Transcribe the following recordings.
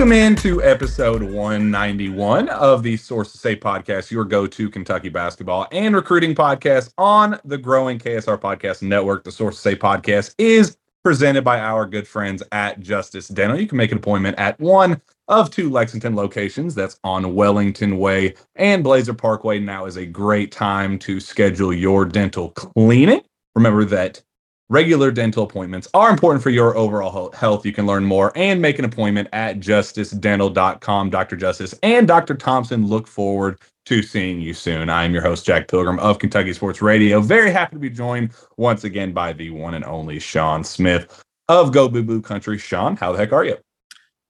Welcome into episode 191 of the Sources Say podcast, your go to Kentucky basketball and recruiting podcast on the growing KSR Podcast Network. The Sources Say podcast is presented by our good friends at Justice Dental. You can make an appointment at one of two Lexington locations. That's on Wellington Way and Blazer Parkway. Now is a great time to schedule your dental cleaning. Remember that Regular dental appointments are important for your overall health. You can learn more and make an appointment at justicedental.com. Dr. Justice and Dr. Thompson look forward to seeing you soon. I am your host, Jack Pilgrim of Kentucky Sports Radio. Very happy to be joined once again by the one and only Shawn Smith of Go Big Blue Country. Shawn, how the heck are you?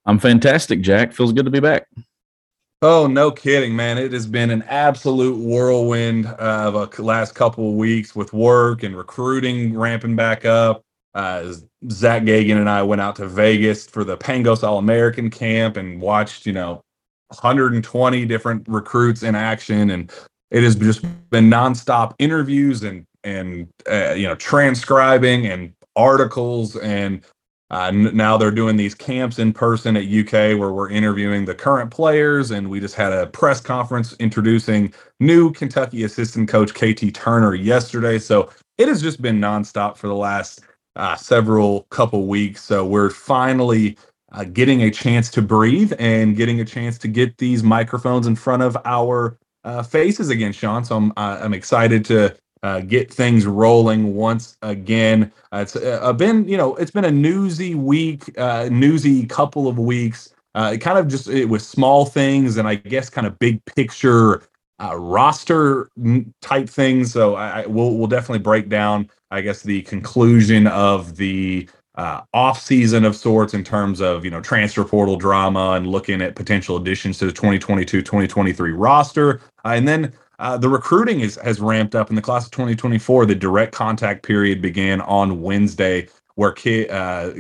I'm fantastic, Jack. Feels good to be back. Oh, no kidding, man. It has been an absolute whirlwind of a last couple of weeks with work and recruiting ramping back up. Uh, Zack Geoghegan and I went out to Vegas for the Pangos All American camp and watched, you know, 120 different recruits in action. And it has just been nonstop interviews and, and, uh, you know, transcribing and articles and uh, now they're doing these camps in person at UK where we're interviewing the current players, and we just had a press conference introducing new Kentucky assistant coach KT Turner yesterday. So it has just been nonstop for the last uh, several couple weeks. So we're finally uh, getting a chance to breathe and getting a chance to get these microphones in front of our uh, faces again, Shawn. So I'm uh, I'm excited to uh, get things rolling once again. Uh, it's uh, been, you know, it's been a newsy week, uh, newsy couple of weeks. Uh, kind of just it was small things and I guess kind of big picture uh, roster type things. So I, I we'll we'll definitely break down, I guess, the conclusion of the uh, off season of sorts in terms of you know transfer portal drama and looking at potential additions to the 2022-2023 roster, uh, and then uh, the recruiting is, has ramped up in the class of 2024. The direct contact period began on Wednesday, where ki- uh,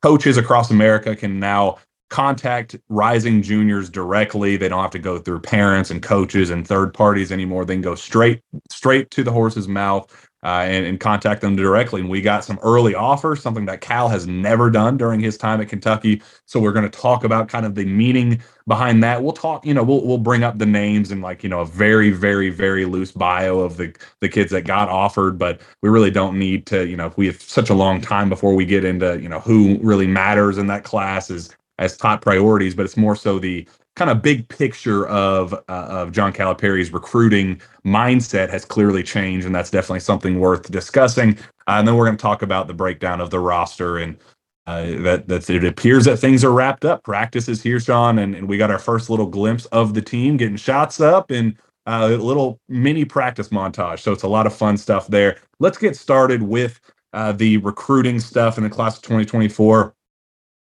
coaches across America can now contact rising juniors directly. They don't have to go through parents and coaches and third parties anymore. They can go straight straight to the horse's mouth uh, and, and contact them directly. And we got some early offers, something that Cal has never done during his time at Kentucky. So we're going to talk about kind of the meaning behind that. We'll talk, you know, we'll we'll bring up the names and like you know a very very very loose bio of the the kids that got offered, but we really don't need to, you know, we have such a long time before we get into you know who really matters in that class as as top priorities. But it's more so the kind of big picture of uh, of John Calipari's recruiting mindset has clearly changed, and that's definitely something worth discussing. Uh, and then we're going to talk about the breakdown of the roster and uh, that that it appears that things are wrapped up. Practice is here, Shawn, and, and we got our first little glimpse of the team getting shots up and uh, a little mini practice montage. So it's a lot of fun stuff there. Let's get started with uh, the recruiting stuff in the class of 2024.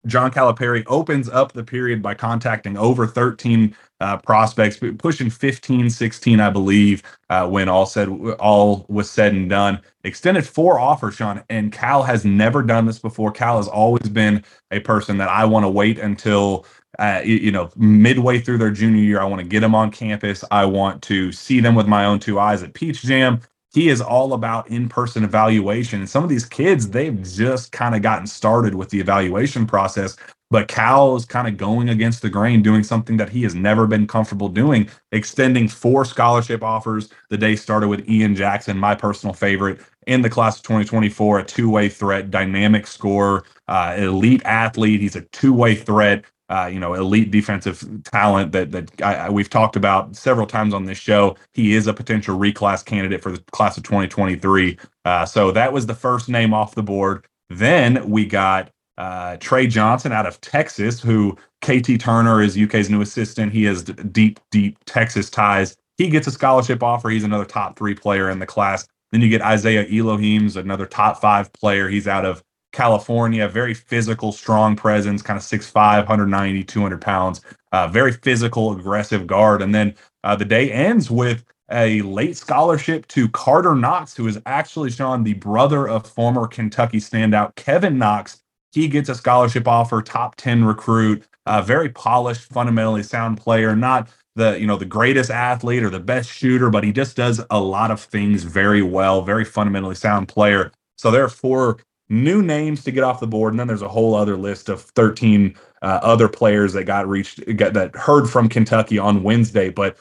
John Calipari opens up the period by contacting over 13 uh, prospects, pushing 15, 16, I believe, uh, when all said all was said and done. Extended four offers, Shawn, and Cal has never done this before. Cal has always been a person that I want to wait until uh, you, you know midway through their junior year. I want to get them on campus. I want to see them with my own two eyes at Peach Jam he is all about in-person evaluation. And some of these kids, they've just kind of gotten started with the evaluation process. But Cal is kind of going against the grain, doing something that he has never been comfortable doing, extending four scholarship offers. The day started with Ian Jackson, my personal favorite in the class of 2024, a two-way threat, dynamic scorer, uh, elite athlete. He's a two-way threat. Uh, you know, elite defensive talent that that I, we've talked about several times on this show. He is a potential reclass candidate for the class of 2023. Uh, so that was the first name off the board. Then we got uh, Trey Johnson out of Texas, who KT Turner is UK's new assistant. He has deep, deep Texas ties. He gets a scholarship offer. He's another top three player in the class. Then you get Isaiah Elohim's another top five player. He's out of California, very physical, strong presence, kind of 6'5, 190, 200 pounds, uh, very physical, aggressive guard. And then uh, the day ends with a late scholarship to Carter Knox, who is actually Shawn, the brother of former Kentucky standout Kevin Knox. He gets a scholarship offer, top 10 recruit, uh, very polished, fundamentally sound player, not the you know the greatest athlete or the best shooter, but he just does a lot of things very well, very fundamentally sound player. So there are four new names to get off the board, and then there's a whole other list of 13 uh, other players that got reached got, that heard from Kentucky on Wednesday. But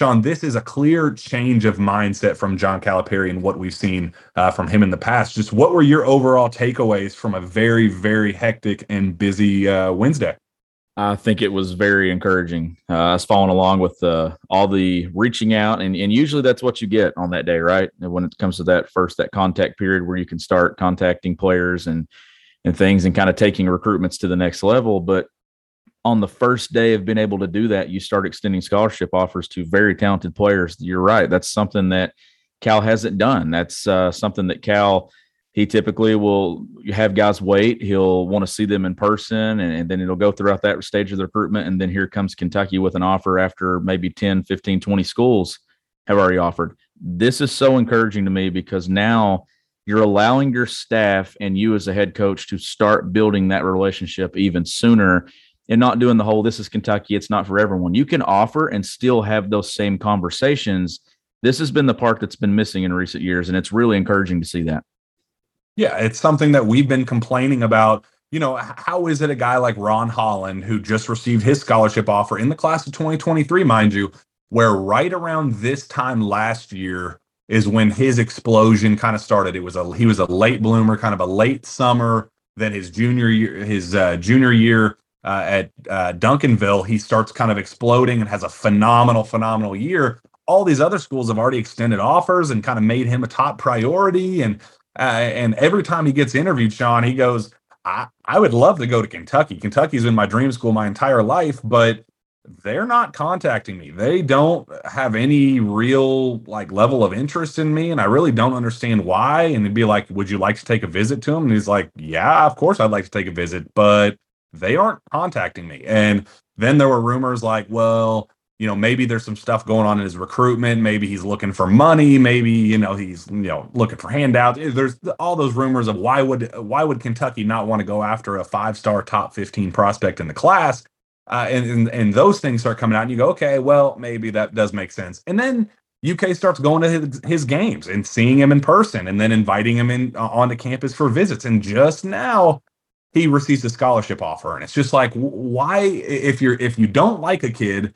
Shawn, this is a clear change of mindset from John Calipari and what we've seen uh, from him in the past. Just what were your overall takeaways from a very, very hectic and busy uh, Wednesday? I think it was very encouraging. Uh, I was following along with uh, all the reaching out, and, and usually that's what you get on that day, right? When it comes to that first that contact period where you can start contacting players and and things and kind of taking recruitments to the next level. But on the first day of being able to do that, you start extending scholarship offers to very talented players. You're right. That's something that Cal hasn't done. That's uh, something that Cal he typically will have guys wait. He'll want to see them in person, and, and, then it'll go throughout that stage of the recruitment. And then here comes Kentucky with an offer after maybe 10, 15, 20 schools have already offered. This is so encouraging to me because now you're allowing your staff and you as a head coach to start building that relationship even sooner and not doing the whole this is Kentucky, it's not for everyone. You can offer and still have those same conversations. This has been the part that's been missing in recent years, and it's really encouraging to see that. Yeah, it's something that we've been complaining about. You know, how is it a guy like Ron Holland, who just received his scholarship offer in the class of 2023, mind you, where right around this time last year is when his explosion kind of started. It was a he was a late bloomer, kind of a late summer. Then his junior year, his uh, junior year uh, at uh, Duncanville, he starts kind of exploding and has a phenomenal, phenomenal year. All these other schools have already extended offers and kind of made him a top priority. And uh, and every time he gets interviewed, Shawn, he goes, I, I would love to go to Kentucky. Kentucky's been my dream school my entire life, but they're not contacting me. They don't have any real like level of interest in me. And I really don't understand why. And it'd be like, would you like to take a visit to him? And he's like, yeah, of course I'd like to take a visit, but they aren't contacting me. And then there were rumors like, well, you know, maybe there's some stuff going on in his recruitment. Maybe he's looking for money. Maybe you know he's you know looking for handouts. There's all those rumors of why would why would Kentucky not want to go after a five star top 15 prospect in the class? Uh, and, and and those things start coming out, and you go, okay, well maybe that does make sense. And then UK starts going to his, his games and seeing him in person, and then inviting him in uh, onto campus for visits. And just now, he receives a scholarship offer, and it's just like, why if you're if you don't like a kid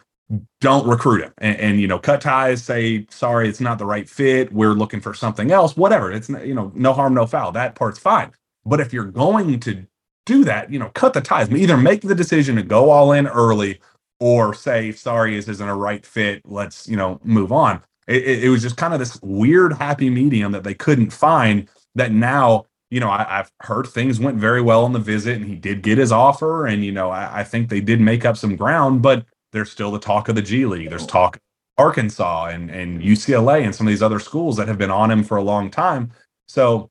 don't recruit him. And, and, you know cut ties say sorry it's not the right fit. We're looking for something else whatever. It's you know no harm no foul. That part's fine. But if you're going to do that you know cut the ties. Either make the decision to go all in early or say sorry this isn't a right fit. Let's you know move on. It, it, it was just kind of this weird happy medium that they couldn't find that now you know I, have heard things went very well on the visit and he did get his offer and you know I, I think they did make up some ground but there's still the talk of the G League. There's talk Arkansas and and UCLA and some of these other schools that have been on him for a long time. So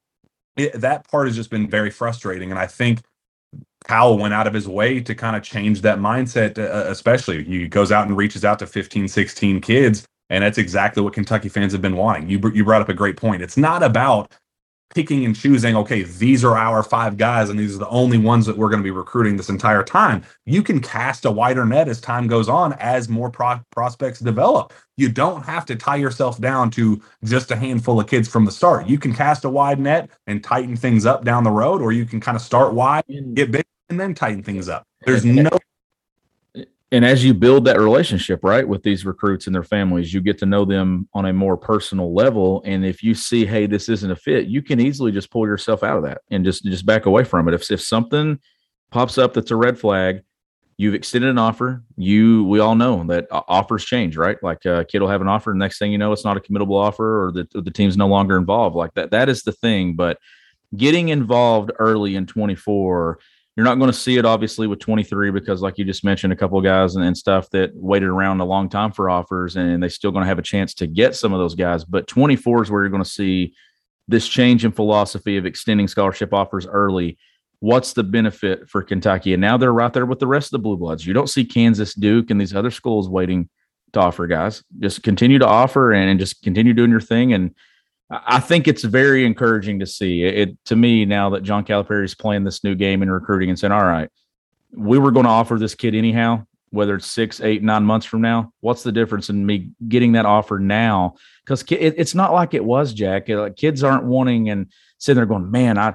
it, that part has just been very frustrating, and I think Powell went out of his way to kind of change that mindset. Uh, especially he goes out and reaches out to 15, 16 kids, and that's exactly what Kentucky fans have been wanting. You you brought up a great point. It's not about picking and choosing, okay, these are our five guys, and these are the only ones that we're going to be recruiting this entire time. You can cast a wider net as time goes on, as more pro- prospects develop. You don't have to tie yourself down to just a handful of kids from the start. You can cast a wide net and tighten things up down the road, or you can kind of start wide, get big, and then tighten things up. There's no and as you build that relationship right with these recruits and their families you get to know them on a more personal level and if you see hey this isn't a fit you can easily just pull yourself out of that and just just back away from it if, if something pops up that's a red flag you've extended an offer. You, we all know that offers change, right? Like uh, a kid will have an offer, and next thing you know, it's not a committable offer, or the the team's no longer involved. Like that, that is the thing. But getting involved early in 24, you're not going to see it obviously with 23 because, like you just mentioned, a couple of guys and, and stuff that waited around a long time for offers, and they still going to have a chance to get some of those guys. But 24 is where you're going to see this change in philosophy of extending scholarship offers early what's the benefit for Kentucky? And now they're right there with the rest of the Blue Bloods. You don't see Kansas, Duke, and these other schools waiting to offer guys. Just continue to offer and, and just continue doing your thing. And I think it's very encouraging to see it, to me now that John Calipari is playing this new game and recruiting and saying, all right, we were going to offer this kid anyhow, whether it's six, eight, nine months from now. What's the difference in me getting that offer now? Because it, it's not like it was, Jack. Kids aren't wanting and sitting there going, man, I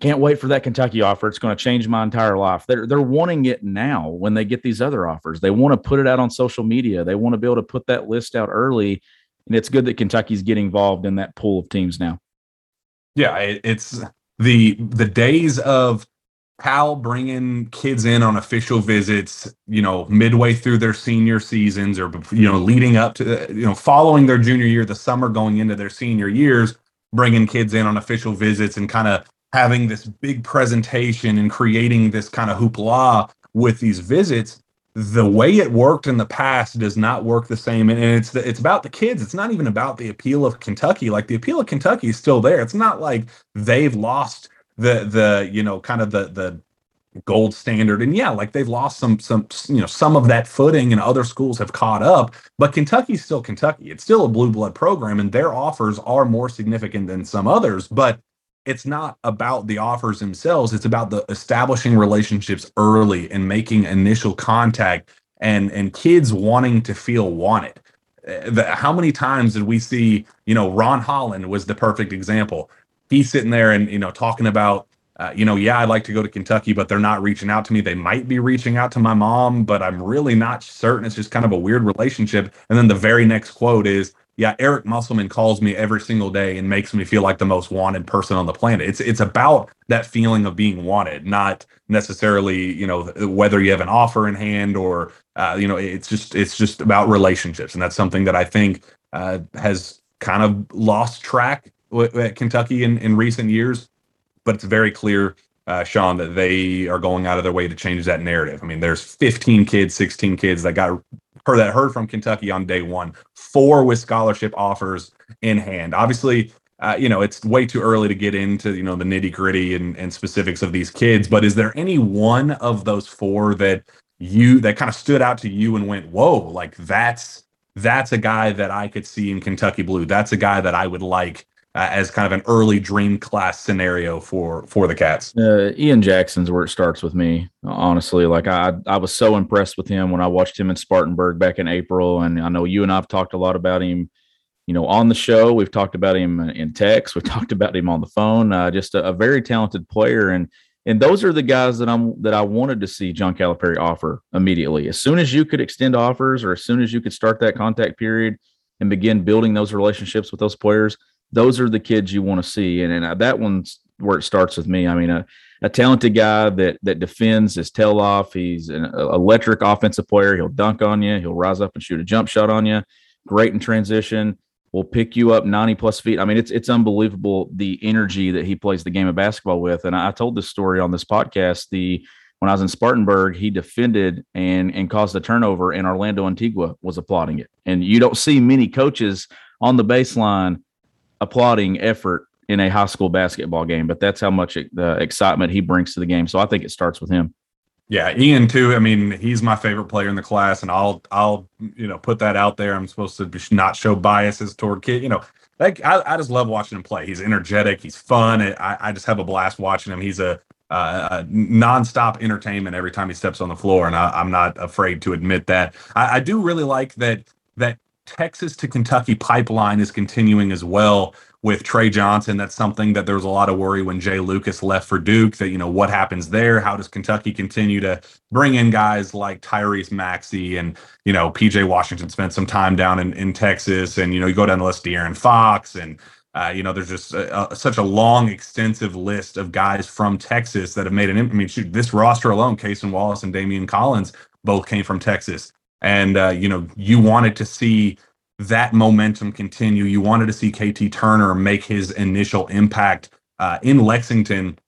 can't wait for that Kentucky offer. It's going to change my entire life. They're they're wanting it now when they get these other offers. They want to put it out on social media. They want to be able to put that list out early. And it's good that Kentucky's getting involved in that pool of teams now. Yeah, it's the the days of Cal bringing kids in on official visits, you know, midway through their senior seasons or you know, leading up to you know, following their junior year, the summer going into their senior years, bringing kids in on official visits and kind of having this big presentation and creating this kind of hoopla with these visits the way it worked in the past does not work the same and and it's the, it's about the kids it's not even about the appeal of kentucky like the appeal of kentucky is still there it's not like they've lost the the you know kind of the the gold standard and yeah like they've lost some some you know some of that footing and other schools have caught up but kentucky's still kentucky it's still a blue blood program and their offers are more significant than some others but it's not about the offers themselves it's about the establishing relationships early and making initial contact and and kids wanting to feel wanted. Uh, the, how many times did we see you know ron holland was the perfect example. He's sitting there and you know talking about uh, you know yeah i'd like to go to kentucky but they're not reaching out to me. They might be reaching out to my mom but i'm really not certain. It's just kind of a weird relationship. And then the very next quote is yeah, Eric Musselman calls me every single day and makes me feel like the most wanted person on the planet. It's it's about that feeling of being wanted, not necessarily you know whether you have an offer in hand or uh, you know it's just it's just about relationships, and that's something that I think uh, has kind of lost track at Kentucky in, in recent years. But it's very clear, uh, Shawn, that they are going out of their way to change that narrative. I mean, there's 15 kids, 16 kids that got that heard from Kentucky on day one, four with scholarship offers in hand. Obviously, uh, you know, it's way too early to get into, you know, the nitty gritty and, and specifics of these kids, but is there any one of those four that you, that kind of stood out to you and went, whoa, like that's, that's a guy that I could see in Kentucky Blue. That's a guy that I would like uh, as kind of an early dream class scenario for for the Cats. Uh, Ian Jackson's where it starts with me. Honestly, like I I was so impressed with him when I watched him in Spartanburg back in April, and I know you and I've talked a lot about him. You know, on the show, we've talked about him in text. We've talked about him on the phone. Uh, just a, a very talented player, and and those are the guys that I'm that I wanted to see John Calipari offer immediately. As soon as you could extend offers, or as soon as you could start that contact period and begin building those relationships with those players, those are the kids you want to see. And, and uh, that one's where it starts with me. I mean, a, a talented guy that that defends his tail off. He's an electric offensive player. He'll dunk on you. He'll rise up and shoot a jump shot on you. Great in transition. Will pick you up 90 plus feet. I mean, it's it's unbelievable the energy that he plays the game of basketball with. And I, I told this story on this podcast. The when I was in Spartanburg, he defended and and caused a turnover, and Orlando Antigua was applauding it. And you don't see many coaches on the baseline applauding effort in a high school basketball game, but that's how much the excitement he brings to the game. So I think it starts with him. Yeah, Ian too. I mean, he's my favorite player in the class, and I'll I'll you know put that out there. I'm supposed to not show biases toward kid. You know, like I, I just love watching him play. He's energetic. He's fun. I, I just have a blast watching him. He's a, uh, a nonstop entertainment every time he steps on the floor, and I, am not afraid to admit that. I, I do really like that that Texas to Kentucky pipeline is continuing as well with Trey Johnson. That's something that there was a lot of worry when Jay Lucas left for Duke that, you know, what happens there? How does Kentucky continue to bring in guys like Tyrese Maxey and, you know, PJ Washington spent some time down in, in Texas and, you know, you go down the list, De'Aaron Fox and, Uh, you know, there's just a, a, such a long, extensive list of guys from Texas that have made an. I mean, shoot, this roster alone, Cason Wallace and Daimion Collins both came from Texas, and uh, you know, you wanted to see that momentum continue. You wanted to see KT Turner make his initial impact uh, in Lexington,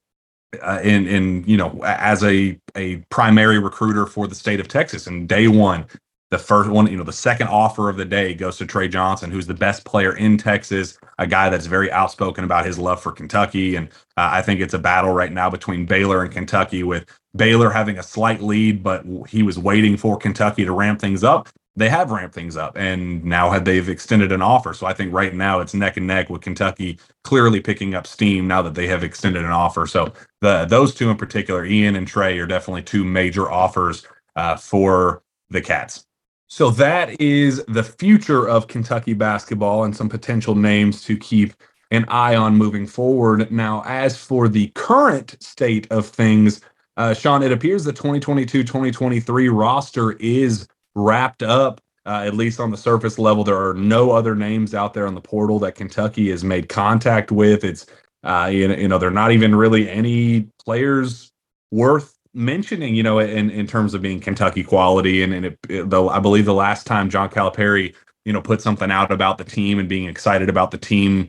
uh, in in you know, as a a primary recruiter for the state of Texas. And day one, the first one, you know, the second offer of the day goes to Trey Johnson, who's the best player in Texas, a guy that's very outspoken about his love for Kentucky. And uh, I think it's a battle right now between Baylor and Kentucky, with Baylor having a slight lead, but he was waiting for Kentucky to ramp things up. They have ramped things up, and now they've extended an offer. So I think right now it's neck and neck with Kentucky clearly picking up steam now that they have extended an offer. So the those two in particular, Ian and Trey, are definitely two major offers uh, for the Cats. So that is the future of Kentucky basketball and some potential names to keep an eye on moving forward. Now, as for the current state of things, uh, Shawn, it appears the 2022 2023 roster is wrapped up, uh, at least on the surface level. There are no other names out there on the portal that Kentucky has made contact with. It's, uh, you, know, you know, they're not even really any players worth mentioning, you know, in, in terms of being Kentucky quality, and, and it, it, though I believe the last time John Calipari, you know, put something out about the team and being excited about the team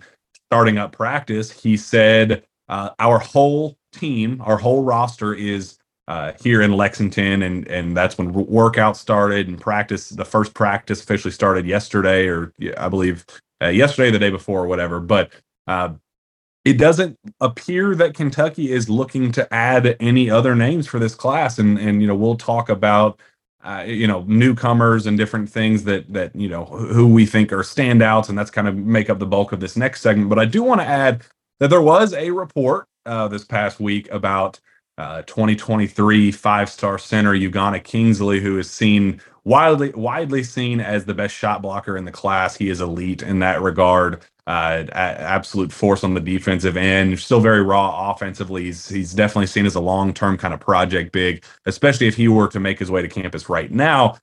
starting up practice, he said, uh, "Our whole team, our whole roster is uh, here in Lexington, and and that's when workout started and practice. The first practice officially started yesterday, or I believe uh, yesterday, the day before, or whatever. But uh, it doesn't appear that Kentucky is looking to add any other names for this class, and and you know we'll talk about uh, you know newcomers and different things that that you know who we think are standouts, and that's kind of make up the bulk of this next segment. But I do want to add that there was a report uh, this past week about uh, 2023 five-star center Ugonna Kingsley, who is seen widely widely seen as the best shot blocker in the class. He is elite in that regard uh, absolute force on the defensive end. Still very raw offensively. He's, he's definitely seen as a long term kind of project big, especially if he were to make his way to campus right now.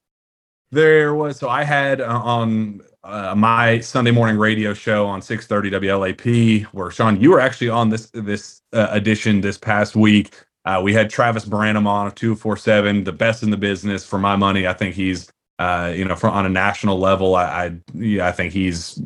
There was so I had uh, on uh, my Sunday morning radio show on 6:30 WLAP, where Shawn, you were actually on this this uh, edition this past week. Uh, we had Travis Branham on of 247, the best in the business for my money. I think he's uh, you know, from on a national level, I, I, yeah, I think he's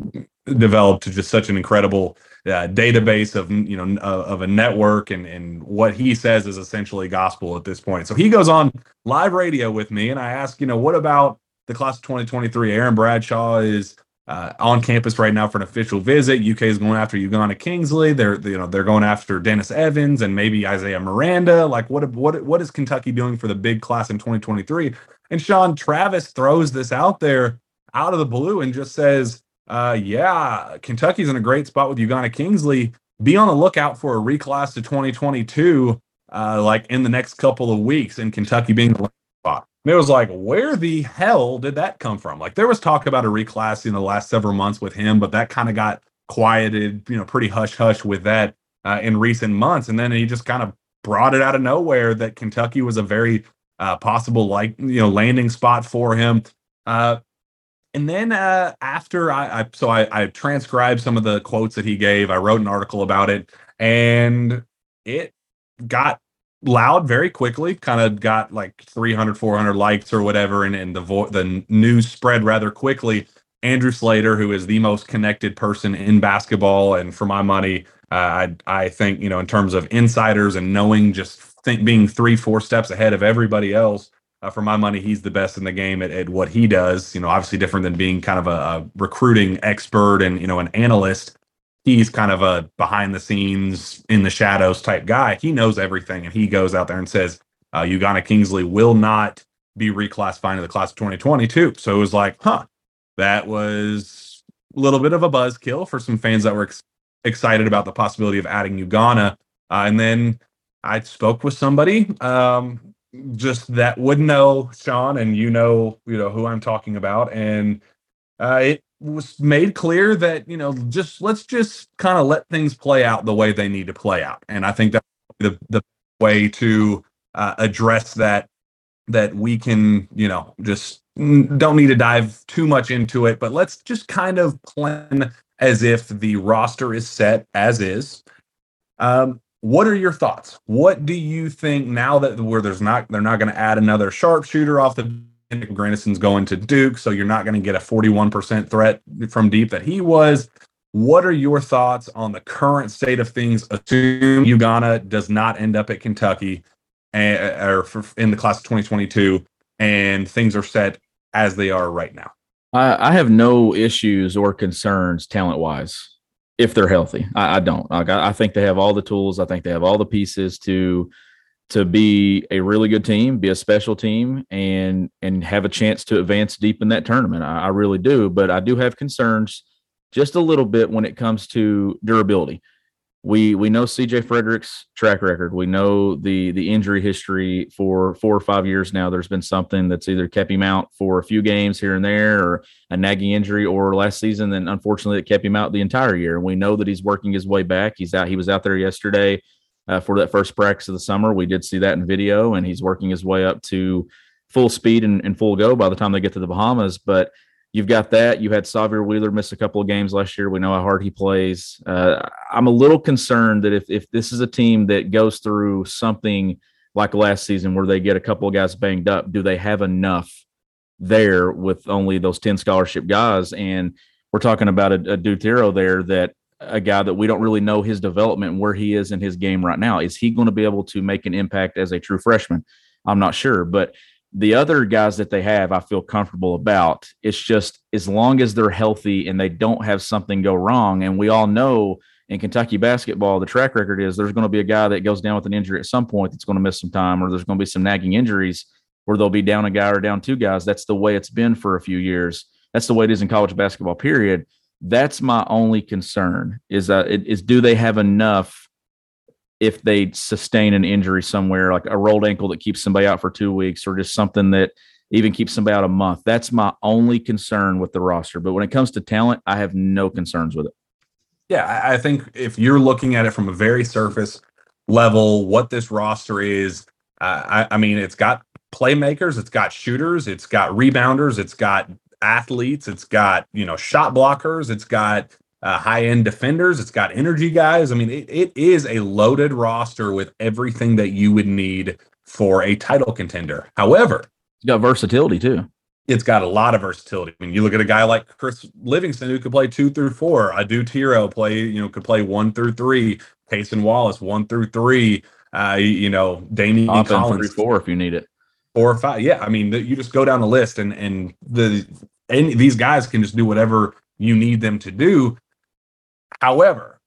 developed to just such an incredible uh, database of you know uh, of a network and and what he says is essentially gospel at this point. So he goes on live radio with me, and I ask, you know, what about the class of 2023? Aaron Bradshaw is uh, on campus right now for an official visit. UK is going after Ugonna Kingsley. They're you know they're going after Dennis Evans and maybe Isaiah Miranda. Like what what what is Kentucky doing for the big class in 2023? And Shawn Travis throws this out there out of the blue and just says uh, yeah, Kentucky's in a great spot with Ugonna Kingsley. Be on the lookout for a reclass to 2022, uh, like in the next couple of weeks, in Kentucky being the spot. And it was like, where the hell did that come from? Like there was talk about a reclass in the last several months with him, but that kind of got quieted, you know, pretty hush hush with that uh, in recent months. And then he just kind of brought it out of nowhere that Kentucky was a very uh, possible like you know landing spot for him. Uh, and then uh, after I, I so I, I, transcribed some of the quotes that he gave. I wrote an article about it, and it got loud very quickly. Kind of got like 300, 400 likes or whatever, and, and the vo- the news spread rather quickly. Andrew Slater, who is the most connected person in basketball, and for my money, uh, I I think you know in terms of insiders and knowing just think being three four steps ahead of everybody else uh, for my money, he's the best in the game at, at what he does. You know, obviously different than being kind of a, a recruiting expert and you know an analyst. He's kind of a behind the scenes, in the shadows type guy. He knows everything, and he goes out there and says, uh, "Ugonna Kingsley will not be reclassified to the class of 2022." So it was like, huh, that was a little bit of a buzzkill for some fans that were ex- excited about the possibility of adding Ugonna. Uh, and then I spoke with somebody um, just that would know Shawn and you know you know who I'm talking about and uh, it was made clear that you know just let's just kind of let things play out the way they need to play out and I think that the the way to uh, address that that we can you know just don't need to dive too much into it but let's just kind of plan as if the roster is set as is. Um, what are your thoughts? What do you think now that where there's not they're not going to add another sharpshooter off the Grandison's going to Duke, so you're not going to get a 41% threat from deep that he was. What are your thoughts on the current state of things? Assume Ugonna does not end up at Kentucky and, or for, in the class of 2022, and things are set as they are right now. I, I have no issues or concerns talent wise if they're healthy. I, I don't. I, I think they have all the tools. I think they have all the pieces to to be a really good team, be a special team, and and have a chance to advance deep in that tournament. I, I really do, but I do have concerns just a little bit when it comes to durability. We we know CJ Fredrick's track record. We know the the injury history for four or five years now. There's been something that's either kept him out for a few games here and there, or a nagging injury, or last season, then unfortunately it kept him out the entire year. And we know that he's working his way back. He's out. He was out there yesterday uh, for that first practice of the summer. We did see that in video, and he's working his way up to full speed and, and full go by the time they get to the Bahamas. But you've got that. You had Sahvir Wheeler miss a couple of games last year. We know how hard he plays. Uh, I'm a little concerned that if if this is a team that goes through something like last season where they get a couple of guys banged up, do they have enough there with only those 10 scholarship guys? And we're talking about a, Adou Thiero there that a guy that we don't really know his development where he is in his game right now. Is he going to be able to make an impact as a true freshman? I'm not sure, but the other guys that they have, I feel comfortable about. It's just as long as they're healthy and they don't have something go wrong. And we all know in Kentucky basketball, the track record is there's going to be a guy that goes down with an injury at some point that's going to miss some time, or there's going to be some nagging injuries where they'll be down a guy or down two guys. That's the way it's been for a few years. That's the way it is in college basketball, period. That's my only concern is uh, is do they have enough if they sustain an injury somewhere like a rolled ankle that keeps somebody out for two weeks or just something that even keeps somebody out a month. That's my only concern with the roster. But when it comes to talent, I have no concerns with it. Yeah, I think if you're looking at it from a very surface level, what this roster is, uh, I, I mean, it's got playmakers, it's got shooters, it's got rebounders, it's got athletes, it's got you know shot blockers, it's got uh, high end defenders, it's got energy guys. I mean, it, it is a loaded roster with everything that you would need for a title contender. However, it's got versatility too. It's got a lot of versatility. I mean, you look at a guy like Chris Livingston who could play two through four. Adou Thiero play, you know, could play one through three. Cason Wallace one through three. Uh, you know, Daimion Collins three, four if you need it. Four or five. Yeah, I mean, you just go down the list and and the and these guys can just do whatever you need them to do. However,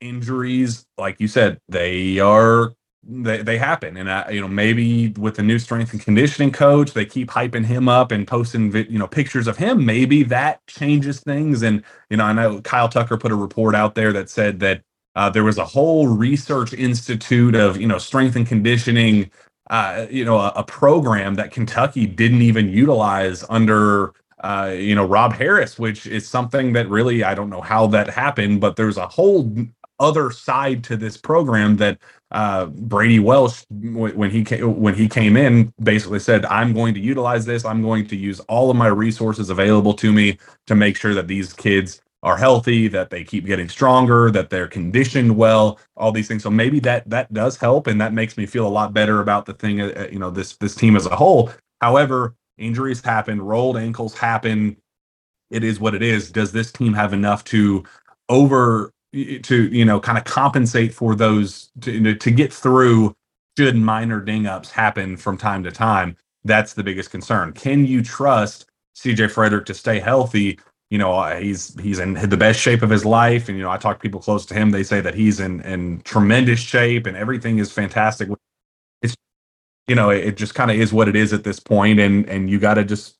injuries, like you said, they are they, they happen. And uh, you know maybe with the new strength and conditioning coach they keep hyping him up and posting you know pictures of him. Maybe that changes things. And you know i know kyle tucker put a report out there that said that uh, there was a whole research institute of you know strength and conditioning uh, you know a, a, program that kentucky didn't even utilize under uh, you know, Rob Harris, which is something that really I don't know how that happened, but there's a whole other side to this program that uh, Brady Welsh, when he came, when he came in, basically said, "I'm going to utilize this. I'm going to use all of my resources available to me to make sure that these kids are healthy, that they keep getting stronger, that they're conditioned well, all these things. So maybe that that does help, and that makes me feel a lot better about the thing. Uh, you know, this this team as a whole. However, Injuries happen, rolled ankles happen. It is what it is. Does this team have enough to over to you know kind of compensate for those to, to get through should minor ding ups happen from time to time? That's the biggest concern. Can you trust CJ Fredrick to stay healthy? You know, uh, he's he's in the best shape of his life, and you know, I talk to people close to him. They say that he's in in tremendous shape, and everything is fantastic you know, it, just kind of is what it is at this point, and and you got to just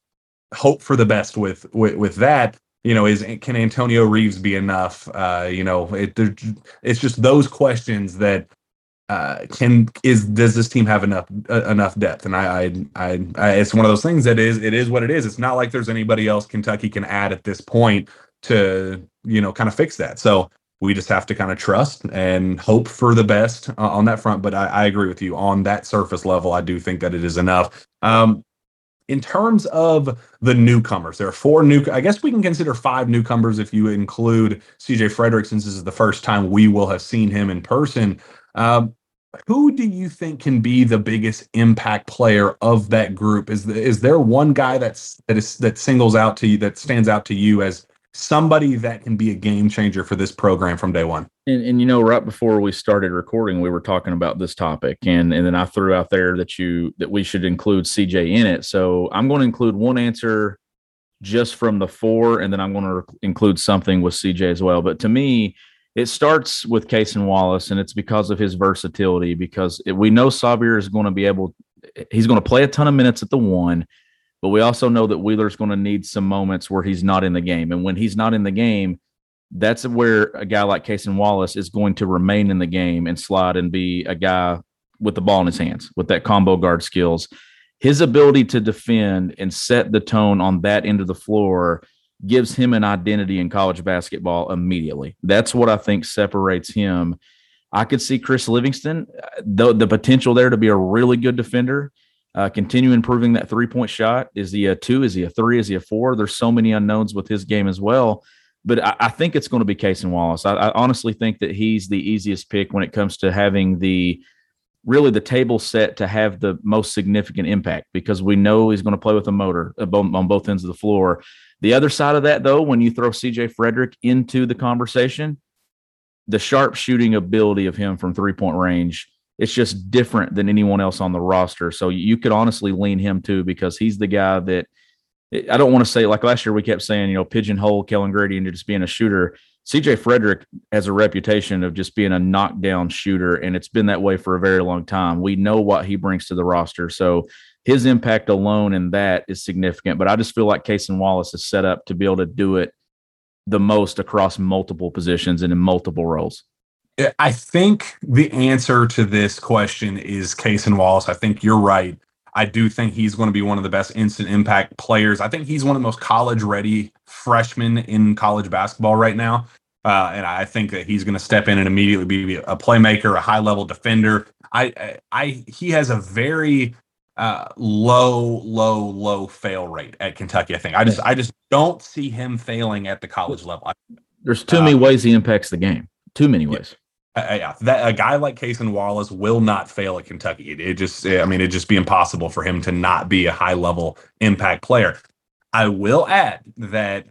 hope for the best with with with that. You know, is can Antonio Reeves be enough? Uh, you know, it it's just those questions that uh, can is does this team have enough uh, enough depth? And I, I, I I it's one of those things that is it is what it is. It's not like there's anybody else Kentucky can add at this point to you know kind of fix that. So we just have to kind of trust and hope for the best uh, on that front. But I, I, agree with you on that surface level. I do think that it is enough. Um, in terms of the newcomers, there are four new. I guess we can consider five newcomers if you include CJ Fredrick, since this is the first time we will have seen him in person. Um, who do you think can be the biggest impact player of that group? Is the, is there one guy that's that is that singles out to you that stands out to you as somebody that can be a game changer for this program from day one? And, and you know, right before we started recording, we were talking about this topic, and and then I threw out there that you that we should include CJ in it. So I'm going to include one answer just from the four, and then I'm going to include something with CJ as well. But to me, it starts with Cason Wallace, and it's because of his versatility. Because we know Sahvir is going to be able, he's going to play a ton of minutes at the one, but we also know that Wheeler's going to need some moments where he's not in the game, and when he's not in the game, that's where a guy like Cason Wallace is going to remain in the game and slide and be a guy with the ball in his hands with that combo guard skills. His ability to defend and set the tone on that end of the floor gives him an identity in college basketball immediately. That's what I think separates him. I could see Chris Livingston, uh, the, the potential there to be a really good defender, uh, continue improving that three point shot. Is he a two? Is he a three? Is he a four? There's so many unknowns with his game as well. But I, I think it's going to be Cason Wallace. I, I honestly think that he's the easiest pick when it comes to having the really the table set to have the most significant impact because we know he's going to play with a motor uh, on both ends of the floor. The other side of that, though, when you throw CJ Fredrick into the conversation, the sharp shooting ability of him from three point range, it's just different than anyone else on the roster. So you could honestly lean him too because he's the guy that I don't want to say like last year we kept saying, you know, pigeonhole Kellan Grady into just being a shooter. CJ Fredrick has a reputation of just being a knockdown shooter, and it's been that way for a very long time. We know what he brings to the roster. So his impact alone in that is significant. But I just feel like Cason Wallace is set up to be able to do it the most across multiple positions and in multiple roles. I think the answer to this question is Cason Wallace. I think you're right. I do think he's going to be one of the best instant impact players. I think he's one of the most college ready freshmen in college basketball right now. Uh, and I think that he's going to step in and immediately be a playmaker, a high level defender. I, I, I he has a very uh, low, low, low fail rate at Kentucky. I think I just I just don't see him failing at the college level. There's too many uh, ways he impacts the game. Too many ways. Yeah, yeah, that a guy like Cason Wallace will not fail at Kentucky. It, it just, eh, I mean, it'd just be impossible for him to not be a high level impact player. I will add that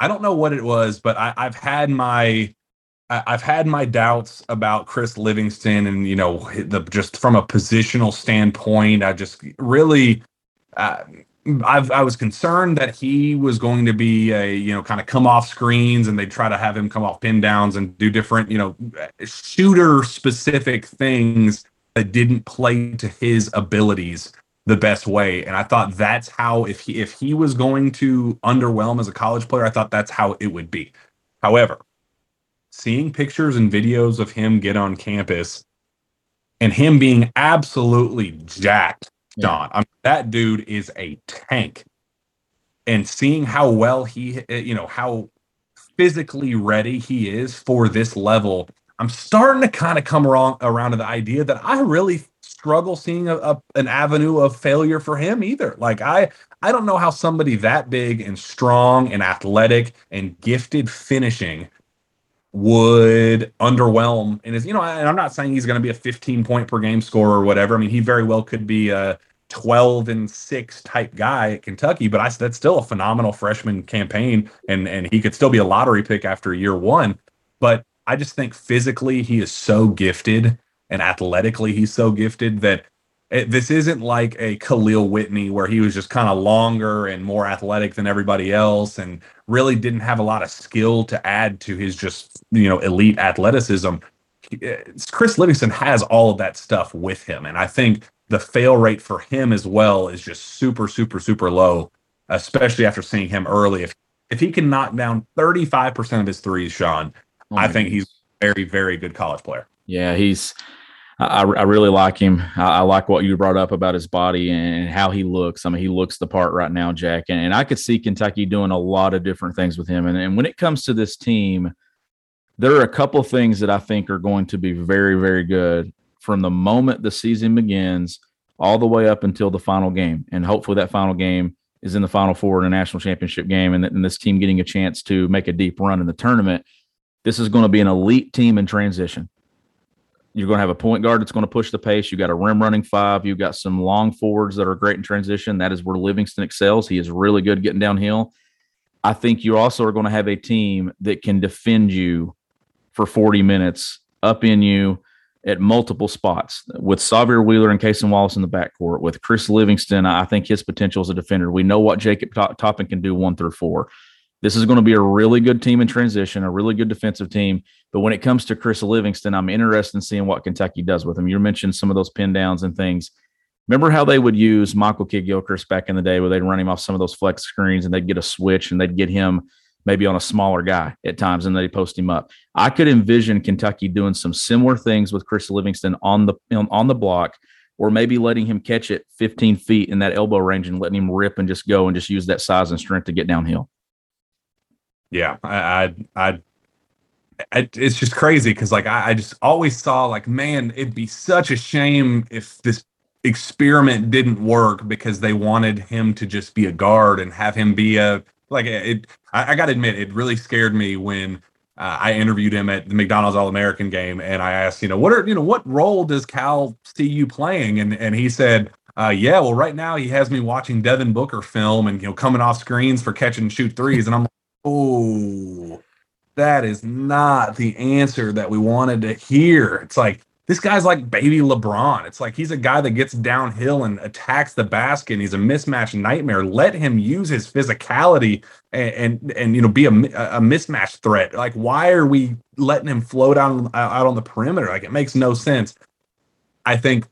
I don't know what it was, but I, I've had my I've had my doubts about Chris Livingston, and you know, the just from a positional standpoint, I just really, uh, I've, I was concerned that he was going to be a you know kind of come off screens, and they try to have him come off pin downs and do different you know shooter specific things that didn't play to his abilities the best way. And I thought that's how if he if he was going to underwhelm as a college player, I thought that's how it would be. However, seeing pictures and videos of him get on campus and him being absolutely jacked, Don. Yeah. I mean, that dude is a tank. And seeing how well he, eh, you know, how physically ready he is for this level, I'm starting to kind of come around around to the idea that I really struggle seeing a, a, an avenue of failure for him either. Like I I don't know how somebody that big and strong and athletic and gifted finishing would underwhelm. And is you know and i'm not saying he's going to be a 15 point per game scorer or whatever. I mean he very well could be a 12 and 6 type guy at kentucky but i that's still a phenomenal freshman campaign and and he could still be a lottery pick after year one. But i just think physically he is so gifted and athletically he's so gifted that it, this isn't like a Kahlil Whitney where he was just kind of longer and more athletic than everybody else and really didn't have a lot of skill to add to his just, you know, elite athleticism. Uh, Chris Livingston has all of that stuff with him. And I think the fail rate for him as well is just super, super, super low, especially after seeing him early. If if he can knock down 35% of his threes, Shawn, oh I think he's a very, very good college player. Yeah, he's I, I really like him. I, I, like what you brought up about his body and how he looks. I mean, he looks the part right now, Jack. And, and I could see Kentucky doing a lot of different things with him. And, and when it comes to this team, there are a couple things that I think are going to be very, very good from the moment the season begins all the way up until the final game. And hopefully that final game is in the final four in a national championship game and, and this team getting a chance to make a deep run in the tournament. This is going to be an elite team in transition. You're going to have a point guard that's going to push the pace. You've got a rim running five. You've got some long forwards that are great in transition. That is where Livingston excels. He is really good getting downhill. I think you also are going to have a team that can defend you for 40 minutes up in you at multiple spots with Sahvir Wheeler and Cason Wallace in the backcourt. With Chris Livingston, I think his potential as a defender. We know what Jacob Toppin can do one through four. This is going to be a really good team in transition, a really good defensive team. But when it comes to Chris Livingston, I'm interested in seeing what Kentucky does with him. You mentioned some of those pin downs and things. Remember how they would use Michael Kidd Gilchrist back in the day where they'd run him off some of those flex screens and they'd get a switch and they'd get him maybe on a smaller guy at times and they'd post him up. I could envision Kentucky doing some similar things with Chris Livingston on the on the block or maybe letting him catch it 15 feet in that elbow range and letting him rip and just go and just use that size and strength to get downhill. Yeah, I, I, I, it's just crazy because like I, I just always saw like, man, it'd be such a shame if this experiment didn't work because they wanted him to just be a guard and have him be a like it. I, I got to admit, it really scared me when uh, I interviewed him at the McDonald's All American game, and I asked, you know, what are you know what role does Cal see you playing? And and he said, uh, yeah, well, right now he has me watching Devin Booker film and you know coming off screens for catch and shoot threes, and I'm like, oh, that is not the answer that we wanted to hear. It's like this guy's like baby LeBron. It's like he's a guy that gets downhill and attacks the basket. And he's a mismatch nightmare. Let him use his physicality and and, and you know be a, a mismatch threat. Like why are we letting him float out out on the perimeter? Like it makes no sense. I think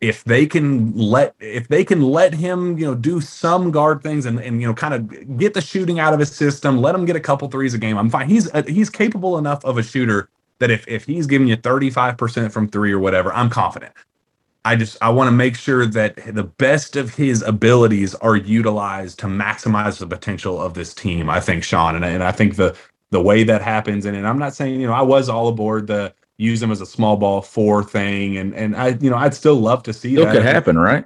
if they can let if they can let him you know do some guard things and and you know kind of get the shooting out of his system let him get a couple threes a game i'm fine. He's uh, he's capable enough of a shooter that if if he's giving you 35% from 3 or whatever i'm confident. I just i want to make sure that the best of his abilities are utilized to maximize the potential of this team i think Shawn and, and i think the the way that happens and, and i'm not saying you know i was all aboard the use him as a small ball four thing, and and I you know I'd still love to see still that. could happen, right?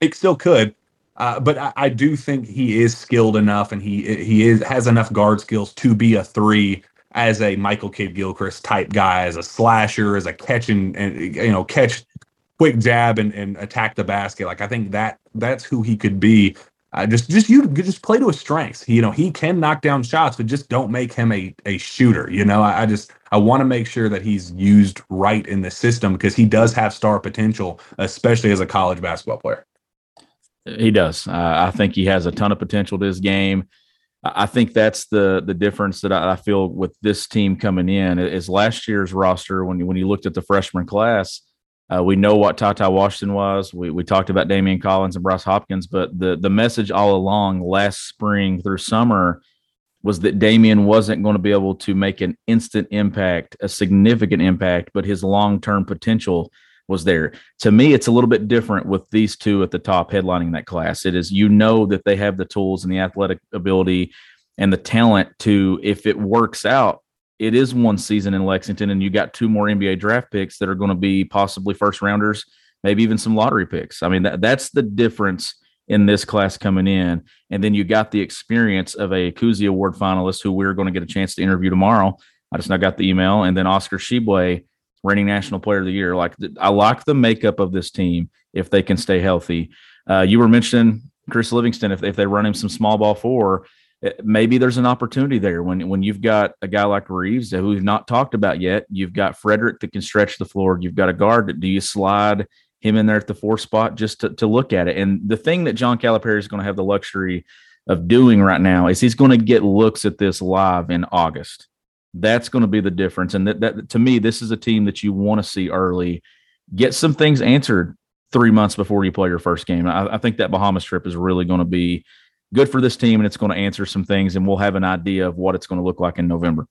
It still could, uh, but I, I, do think he is skilled enough, and he he is has enough guard skills to be a three as a Michael Kidd Gilchrist type guy, as a slasher, as a catch and, and you know catch quick jab and, and attack the basket. Like I think that that's who he could be. Uh, just just you just play to his strengths. You know he can knock down shots, but just don't make him a a shooter. You know I, I just I want to make sure that he's used right in the system because he does have star potential, especially as a college basketball player. He does. Uh, I think he has a ton of potential to his game. I think that's the the difference that I, feel with this team coming in is last year's roster. When you, when you looked at the freshman class, uh, we know what Ty Washington was. We we talked about Daimion Collins and Bryce Hopkins, but the the message all along last spring through summer was that Daimion wasn't going to be able to make an instant impact, a significant impact, but his long term potential was there. To me, it's a little bit different with these two at the top headlining that class. It is, you know, that they have the tools and the athletic ability and the talent to, if it works out, it is one season in Lexington, and you got two more NBA draft picks that are going to be possibly first rounders, maybe even some lottery picks. I mean, that, that's the difference in this class coming in. And then you got the experience of a Cousy Award finalist who we're going to get a chance to interview tomorrow. I just now got the email. And then Oscar Tshiebwe, reigning National Player of the Year. Like I like the makeup of this team if they can stay healthy. Uh, you were mentioning Chris Livingston. If, if they run him some small ball four, Uh, maybe there's an opportunity there when when you've got a guy like Reeves who we've not talked about yet. You've got Fredrick that can stretch the floor. You've got a guard that do you slide him in there at the four spot just to, to look at it. And the thing that John Calipari is going to have the luxury of doing right now is he's going to get looks at this live in August. That's going to be the difference. And that, that to me, this is a team that you want to see early. Get some things answered three months before you play your first game. I, I think that Bahamas trip is really going to be good for this team and it's going to answer some things and we'll have an idea of what it's going to look like in November.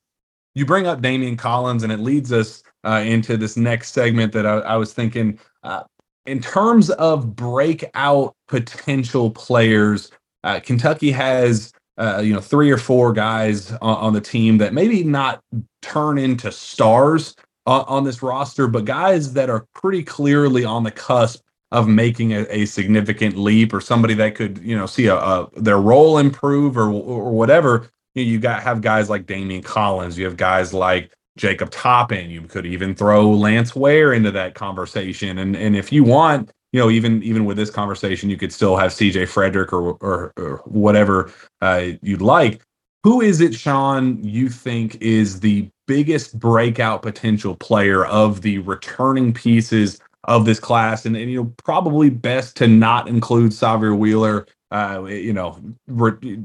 You bring up Daimion Collins and it leads us uh, into this next segment that I, I was thinking. Uh, in terms of breakout potential players, uh, Kentucky has uh, you know three or four guys on, on, the team that maybe not turn into stars on, on, this roster, but guys that are pretty clearly on the cusp of making a, a significant leap or somebody that could, you know, see a, a their role improve or or whatever, you, know, you got have guys like Daimion Collins, you have guys like Jacob Toppin, you could even throw Lance Ware into that conversation. And and if you want, you know, even even with this conversation, you could still have CJ Fredrick or or, or whatever uh, you'd like. Who is it, Shawn, you think is the biggest breakout potential player of the returning pieces of this class? And, and you know, probably best to not include Sahvir Wheeler. Uh, you know,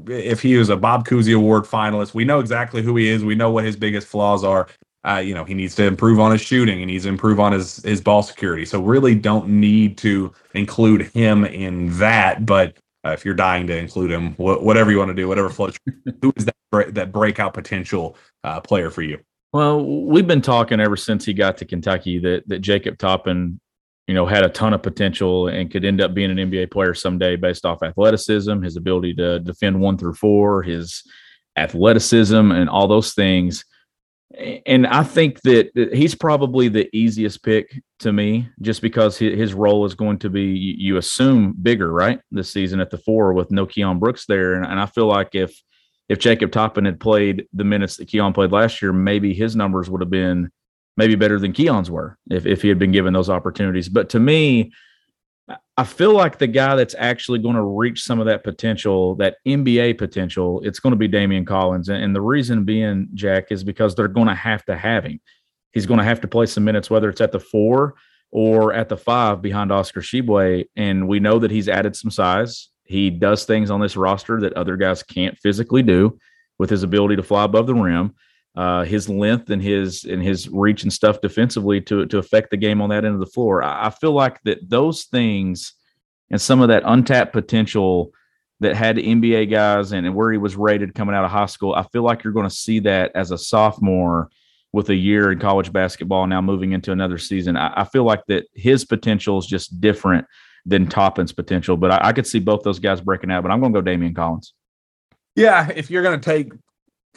if he was a Bob Cousy Award finalist, we know exactly who he is. We know what his biggest flaws are. Uh, you know, he needs to improve on his shooting. and he's improve on his his ball security. So really, don't need to include him in that. But uh, if you're dying to include him, wh- whatever you want to do, whatever floats. who is that that breakout potential uh, player for you? Well, we've been talking ever since he got to Kentucky that that Jacob Toppin, you know, had a ton of potential and could end up being an NBA player someday based off athleticism, his ability to defend one through four, his athleticism, and all those things and I think that he's probably the easiest pick to me, just because his role is going to be, you assume, bigger, right? This season at the four with no Keion Brooks there, and, I feel like if if Jacob Toppin had played the minutes that Keion played last year, maybe his numbers would have been maybe better than Keion's were if if he had been given those opportunities. But to me, I feel like the guy that's actually going to reach some of that potential, that NBA potential, it's going to be Daimion Collins. And, the reason being, Jack, is because they're going to have to have him. He's going to have to play some minutes, whether it's at the four or at the five behind Oscar Tshiebwe. And we know that he's added some size. He does things on this roster that other guys can't physically do with his ability to fly above the rim uh, his length and his and his reach and stuff defensively to to affect the game on that end of the floor. I, I feel like that those things and some of that untapped potential that had NBA guys and, and where he was rated coming out of high school, I feel like you're going to see that as a sophomore with a year in college basketball now moving into another season. I, I feel like that his potential is just different than Toppin's potential, but I, I could see both those guys breaking out. But I'm going to go Daimion Collins. Yeah, if you're going to take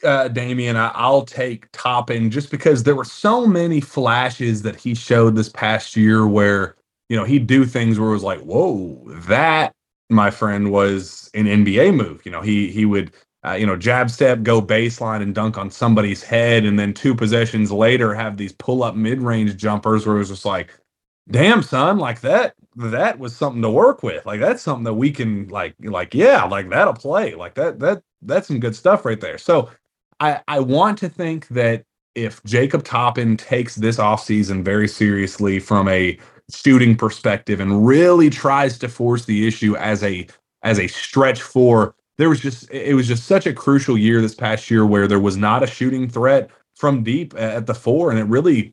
uh, Daimion, I, will take Toppin just because there were so many flashes that he showed this past year where, you know, he'd do things where it was like, whoa, that, my friend, was an NBA move. You know, he he would, uh, you know, jab step, go baseline and dunk on somebody's head. And then two possessions later have these pull up mid range jumpers where it was just like, damn son like that that was something to work with like that's something that we can like like yeah like that'll play like that that that's some good stuff right there so I, I want to think that if Jacob Toppin takes this offseason very seriously from a shooting perspective and really tries to force the issue as a as a stretch four, there was just it was just such a crucial year this past year where there was not a shooting threat from deep at the four, and it really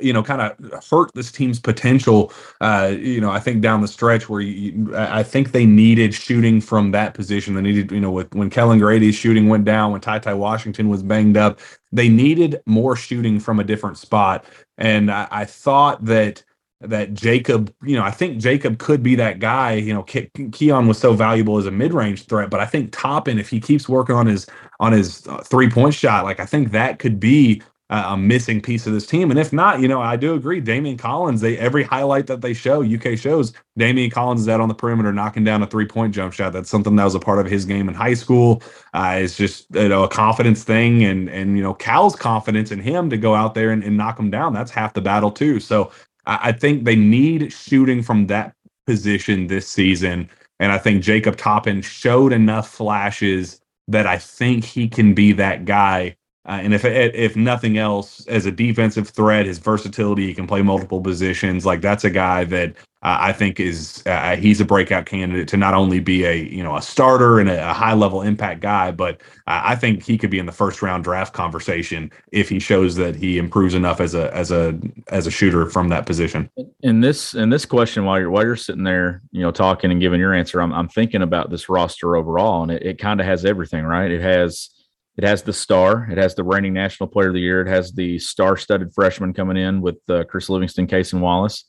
you know, kind of hurt this team's potential. Uh, you know, I think down the stretch where you, I think they needed shooting from that position. They needed, you know, with when Kellan Grady's shooting went down, when Ty Ty Washington was banged up, they needed more shooting from a different spot. And I, I thought that that Jacob, you know, I think Jacob could be that guy. You know, Ke- Keion was so valuable as a mid-range threat, but I think Toppin, if he keeps working on his on his uh, three-point shot, like I think that could be a missing piece of this team. And if not, you know, I do agree. Daimion Collins, they every highlight that they show, UK shows, Daimion Collins is out on the perimeter knocking down a three point jump shot. That's something that was a part of his game in high school. Uh, it's just you know a confidence thing, and and you know Cal's confidence in him to go out there and, and knock him down. That's half the battle too. So I, I think they need shooting from that position this season, and I think Jacob Toppin showed enough flashes that I think he can be that guy uh, and if if nothing else, as a defensive threat, his versatility, he can play multiple positions. Like that's a guy that uh, I think is uh, he's a breakout candidate to not only be a you know a starter and a, a high level impact guy, but I think he could be in the first round draft conversation if he shows that he improves enough as a as a as a shooter from that position. In this in this question, while you're while you're sitting there, you know, talking and giving your answer, I'm I'm thinking about this roster overall, and it, it kind of has everything, right? It has it has the star. It has the reigning national player of the year. It has the star-studded freshman coming in with uh, Chris Livingston, Cason Wallace.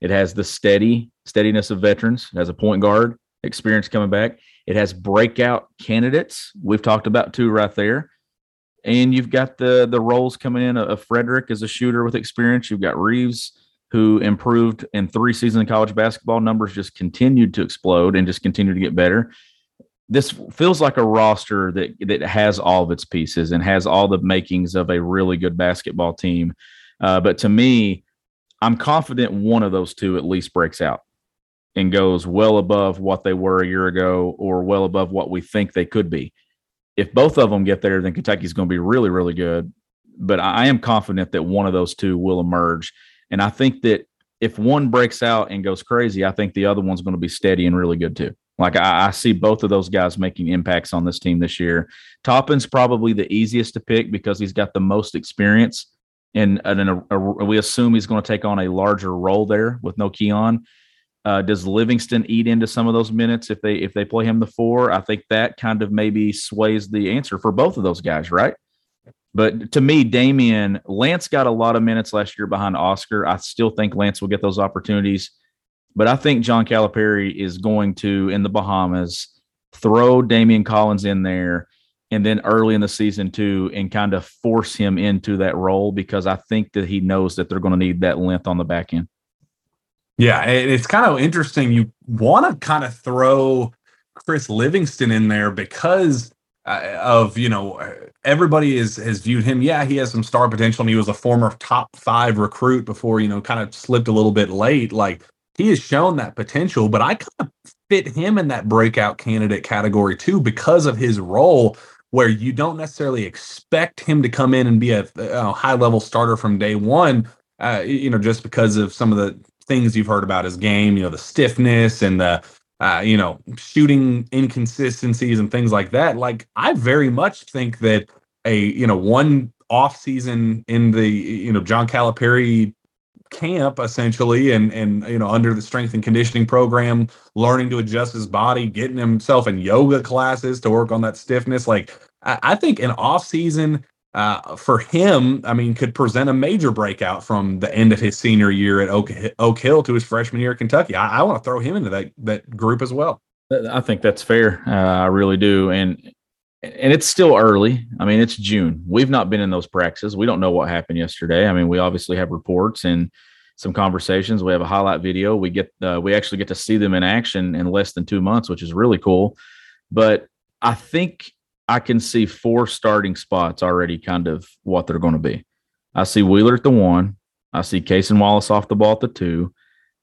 It has the steady steadiness of veterans. It has a point guard experience coming back. It has breakout candidates. We've talked about two right there. And you've got the the roles coming in of Fredrick as a shooter with experience. You've got Reeves, who improved in three seasons of college basketball. Numbers just continued to explode and just continued to get better. This feels like a roster that that has all of its pieces and has all the makings of a really good basketball team. Uh, but to me, I'm confident one of those two at least breaks out and goes well above what they were a year ago or well above what we think they could be. If both of them get there, then Kentucky's going to be really, really good. But I am confident that one of those two will emerge. And I think that if one breaks out and goes crazy, I think the other one's going to be steady and really good too. Like I, I see both of those guys making impacts on this team this year. Toppin's probably the easiest to pick because he's got the most experience. And, we assume he's going to take on a larger role there with no Keion. Uh, does Livingston eat into some of those minutes if they if they play him the four? I think that kind of maybe sways the answer for both of those guys, right? But to me, Daimion Lance got a lot of minutes last year behind Oscar. I still think Lance will get those opportunities, but I think John Calipari is going to in the Bahamas throw Daimion Collins in there and then early in the season too and kind of force him into that role because I think that he knows that they're going to need that length on the back end. Yeah, it's kind of interesting. You want to kind of throw Chris Livingston in there because uh, of you know everybody is has viewed him. Yeah, he has some star potential, and he was a former top five recruit before you know kind of slipped a little bit late. Like he has shown that potential, but I kind of fit him in that breakout candidate category too because of his role where you don't necessarily expect him to come in and be a, a high level starter from day one. Uh, you know, just because of some of the things you've heard about his game, you know, the stiffness and the uh, you know, shooting inconsistencies and things like that. Like I very much think that a, you know, one off season in the, you know, John Calipari camp essentially and and you know under the strength and conditioning program learning to adjust his body getting himself in yoga classes to work on that stiffness like i, I think an off season uh, for him, I mean, could present a major breakout from the end of his senior year at Oak, Oak Hill to his freshman year at Kentucky. I, I want to throw him into that that group as well. I think that's fair. Uh, I really do, and and it's still early. I mean, it's June. We've not been in those practices. We don't know what happened yesterday. I mean, we obviously have reports and some conversations. We have a highlight video. We get uh, we actually get to see them in action in less than two months, which is really cool. But I think I can see four starting spots already kind of what they're going to be. I see Wheeler at the one. I see Cason Wallace off the ball at the two.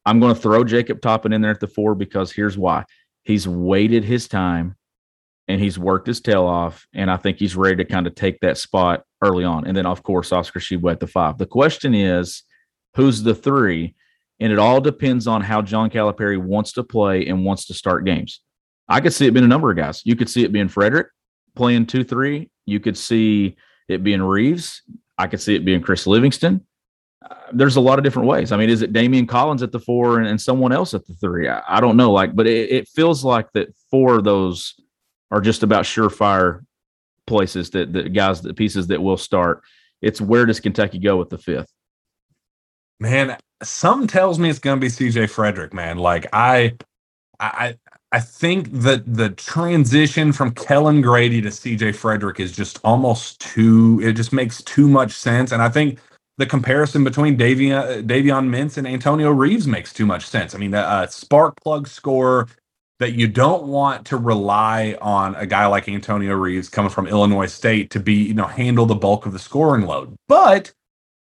I'm going to throw Jacob Toppin in there at the four because here's why. He's waited his time and he's worked his tail off. And I think he's ready to kind of take that spot early on. And then, of course, Oscar Tshiebwe at the five. The question is, who's the three? And it all depends on how John Calipari wants to play and wants to start games. I could see it being a number of guys. You could see it being Fredrick playing two three. You could see it being Reeves. I could see it being Chris Livingston. Uh, there's a lot of different ways. I mean, is it Daimion Collins at the four and, and someone else at the three? I, I don't know. Like, but it, it, feels like that four of those are just about surefire places that the guys, the pieces that will start. It's where does Kentucky go with the fifth? Man, some tells me it's going to be CJ Fredrick. Man, like I, I, I think that the transition from Kellan Grady to CJ Fredrick is just almost too, it just makes too much sense. And I think the comparison between Davion, uh, Davion Mintz and Antonio Reeves makes too much sense. I mean, a, spark plug score that you don't want to rely on a guy like Antonio Reeves coming from Illinois State to be, you know, handle the bulk of the scoring load. But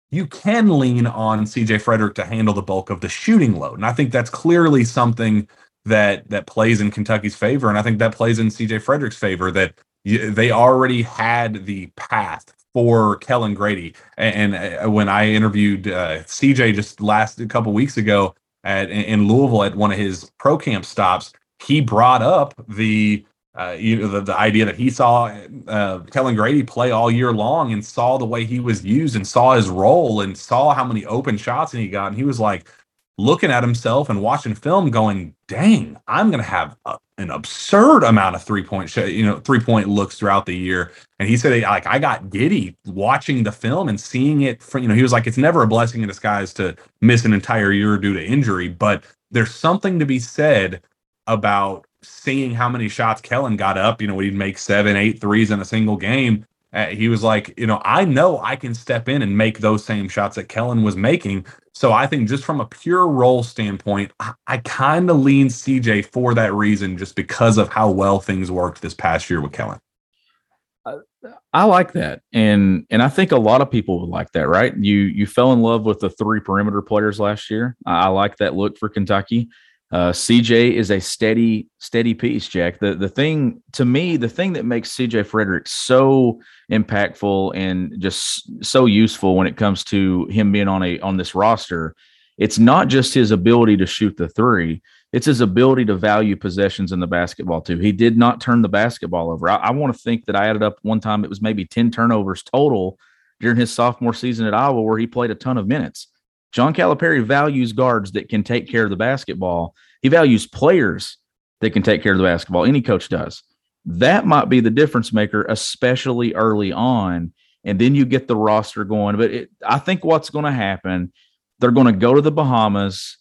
you can lean on CJ Fredrick to handle the bulk of the shooting load. And I think that's clearly something that that plays in Kentucky's favor, and I think that plays in CJ Fredrick's favor. That they already had the path for Kellan Grady. And, uh, when I interviewed uh, CJ just last a couple weeks ago at in Louisville at one of his pro camp stops, he brought up the uh, you know the, the idea that he saw uh, Kellan Grady play all year long and saw the way he was used and saw his role and saw how many open shots he got, and he was like, looking at himself and watching film going dang i'm going to have a, an absurd amount of three point sh- you know three point looks throughout the year. And he said like i got giddy watching the film and seeing it from you know he was like it's never a blessing in disguise to miss an entire year due to injury but there's something to be said about seeing how many shots Kellan got up you know he'd make seven eight threes in a single game uh, he was like, you know, I know I can step in and make those same shots that Kellan was making. So I think just from a pure role standpoint, I, I kind of lean CJ for that reason, just because of how well things worked this past year with Kellan. I like that, and and I think a lot of people would like that, right? You you fell in love with the three perimeter players last year. I, I like that look for Kentucky. Uh, CJ is a steady steady piece, Jack. The the thing to me, the thing that makes CJ Fredrick so impactful and just so useful when it comes to him being on a on this roster, it's not just his ability to shoot the three it's his ability to value possessions in the basketball too. He did not turn the basketball over. I, I want to think that I added up one time it was maybe 10 turnovers total during his sophomore season at Iowa where he played a ton of minutes. John Calipari values guards that can take care of the basketball. He values players that can take care of the basketball. Any coach does. That might be the difference maker, especially early on. And then you get the roster going. But it, I think what's going to happen, they're going to go to the Bahamas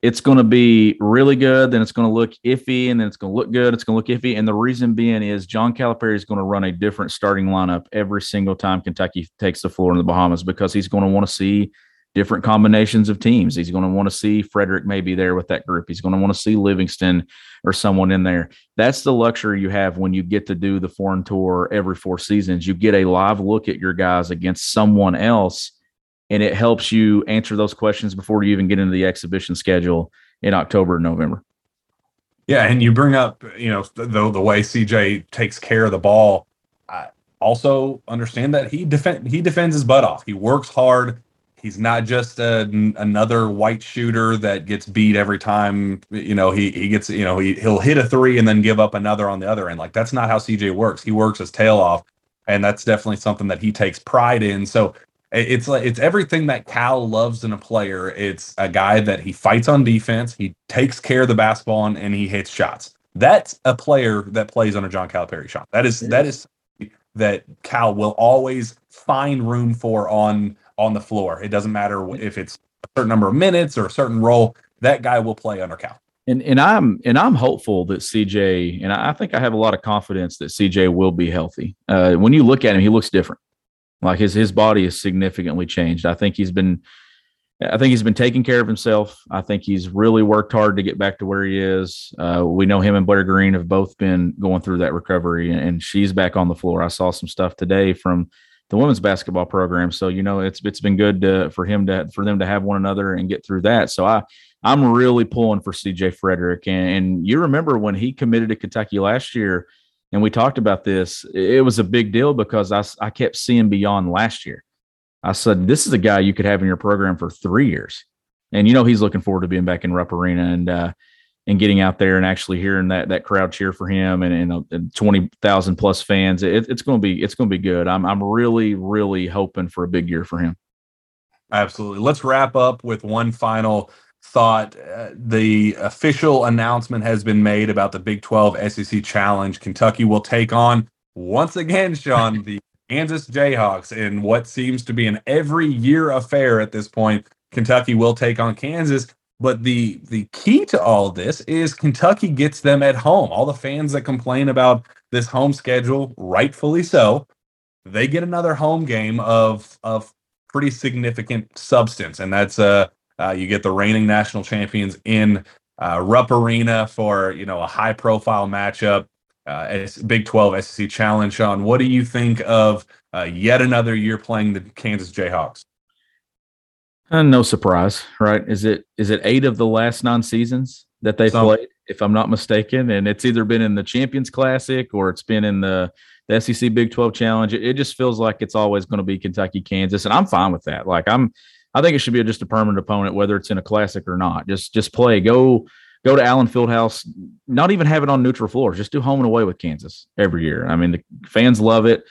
it's going to be really good, then it's going to look iffy, and then it's going to look good. It's going to look iffy. And the reason being is John Calipari is going to run a different starting lineup every single time Kentucky takes the floor in the Bahamas because he's going to want to see different combinations of teams. He's going to want to see Fredrick maybe there with that group. He's going to want to see Livingston or someone in there. That's the luxury you have when you get to do the foreign tour every four seasons. You get a live look at your guys against someone else and it helps you answer those questions before you even get into the exhibition schedule in October and November. Yeah, and you bring up, you know, the the way CJ takes care of the ball. I also understand that he defend he defends his butt off. He works hard. He's not just a, another white shooter that gets beat every time. You know, he he gets you know he he'll hit a three and then give up another on the other end. Like that's not how CJ works. He works his tail off, and that's definitely something that he takes pride in. So it's like it's everything that Cal loves in a player. It's a guy that he fights on defense, he takes care of the basketball, and, and he hits shots. That's a player that plays on a John Calipari shot. That is that is that Cal will always find room for on on the floor. It doesn't matter if it's a certain number of minutes or a certain role. That guy will play under Cal. And and I'm and I'm hopeful that CJ and I think I have a lot of confidence that CJ will be healthy. Uh, when you look at him, he looks different. Like his his body has significantly changed. I think he's been I think he's been taking care of himself. I think he's really worked hard to get back to where he is. Uh, we know him and Blair Green have both been going through that recovery, and she's back on the floor. I saw some stuff today from the women's basketball program, so you know it's it's been good to, for him to for them to have one another and get through that. So I I'm really pulling for CJ Fredrick, and, and you remember when he committed to Kentucky last year and we talked about this. It was a big deal because I, I kept seeing beyond last year. I said, this is a guy you could have in your program for three years. And, you know, he's looking forward to being back in Rupp Arena and, uh, and getting out there and actually hearing that that crowd cheer for him and, and, uh, and twenty thousand plus fans, it, it's going to be it's going to be good. I'm I'm really really hoping for a big year for him. Absolutely. Let's wrap up with one final thought uh, the official announcement has been made about the Big 12 SEC Challenge. Kentucky will take on once again, Shawn, the Kansas Jayhawks in what seems to be an every year affair at this point. Kentucky will take on Kansas. But the the key to all this is Kentucky gets them at home. All the fans that complain about this home schedule, rightfully so, they get another home game of of pretty significant substance, and that's uh uh, you get the reigning national champions in uh, Rupp Arena for you know a high profile matchup. Uh, Big 12 SEC Challenge. Shawn, what do you think of uh, yet another year playing the Kansas Jayhawks? Uh, no surprise, right? Is it is it eight of the last nine seasons that they Some, played, if I'm not mistaken? And it's either been in the Champions Classic or it's been in the, the SEC Big 12 Challenge. It, it just feels like it's always going to be Kentucky, Kansas, and I'm fine with that. Like I'm I think it should be just a permanent opponent, whether it's in a classic or not. Just just play. Go go to Allen Fieldhouse. Not even have it on neutral floors. Just do home and away with Kansas every year. I mean, the fans love it.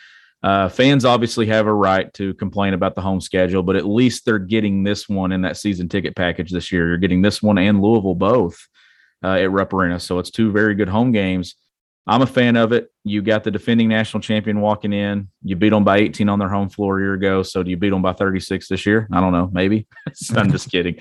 Uh, fans obviously have a right to complain about the home schedule, but at least they're getting this one in that season ticket package this year. You're getting this one and Louisville both uh, at Rupp Arena. So it's two very good home games. I'm a fan of it. You got the defending national champion walking in. You beat them by 18 on their home floor a year ago. So do you beat them by 36 this year? I don't know. Maybe. I'm just kidding.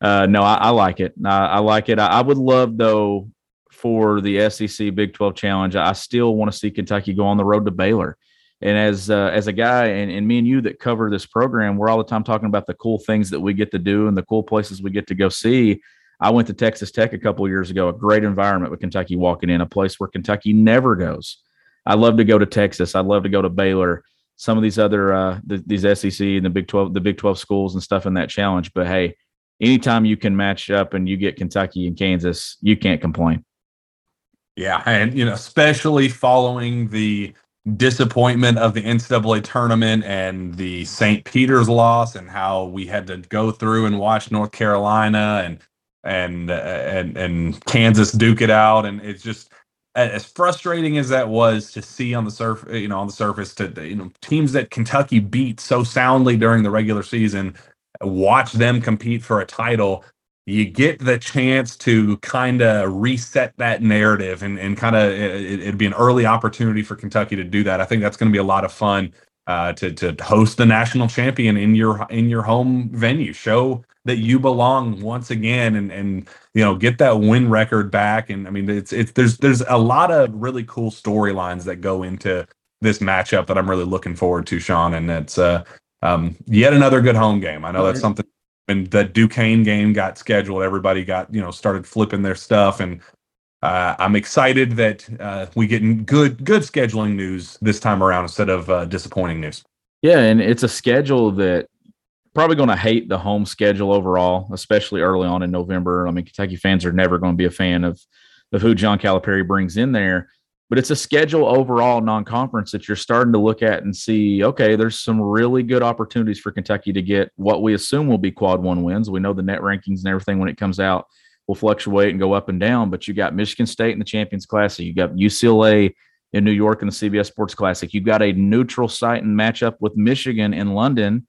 Uh, no, I, I, like it. I, I like it. I, I, would love though for the SEC Big 12 Challenge. I still want to see Kentucky go on the road to Baylor And as uh, as a guy, and, and me and you that cover this program, we're all the time talking about the cool things that we get to do and the cool places we get to go see. I went to Texas Tech a couple years ago, a great environment with Kentucky walking in, a place where Kentucky never goes. I love to go to Texas. I'd love to go to Baylor, some of these other uh, the, these SEC and the Big Twelve, the Big Twelve schools and stuff in that challenge. But hey, anytime you can match up and you get Kentucky and Kansas, you can't complain. Yeah, and you know, especially following the disappointment of the NCAA tournament and the St. Peter's loss, and how we had to go through and watch North Carolina and and and and Kansas duke it out, and it's just as frustrating as that was to see on the surface, you know, on the surface, to you know, teams that Kentucky beat so soundly during the regular season, watch them compete for a title. You get the chance to kind of reset that narrative, and and kind of it, it'd be an early opportunity for Kentucky to do that. I think that's going to be a lot of fun uh, to to host the national champion in your in your home venue. Show that you belong once again, and and you know get that win record back. And I mean, it's it's there's there's a lot of really cool storylines that go into this matchup that I'm really looking forward to, Shawn. And it's uh um yet another good home game. I know that's something. When the Duquesne game got scheduled, everybody got you know started flipping their stuff and uh, I'm excited that uh, we get good good scheduling news this time around instead of uh, disappointing news. Yeah, and it's a schedule that probably going to hate the home schedule overall, especially early on in November. I mean, Kentucky fans are never going to be a fan of of who John Calipari brings in there, but it's a schedule overall non-conference that you're starting to look at and see. Okay, there's some really good opportunities for Kentucky to get what we assume will be quad one wins. We know the net rankings and everything when it comes out will fluctuate and go up and down. But you got Michigan State in the Champions Classic, you got UCLA in New York in the CBS Sports Classic, you got a neutral site and matchup with Michigan in London,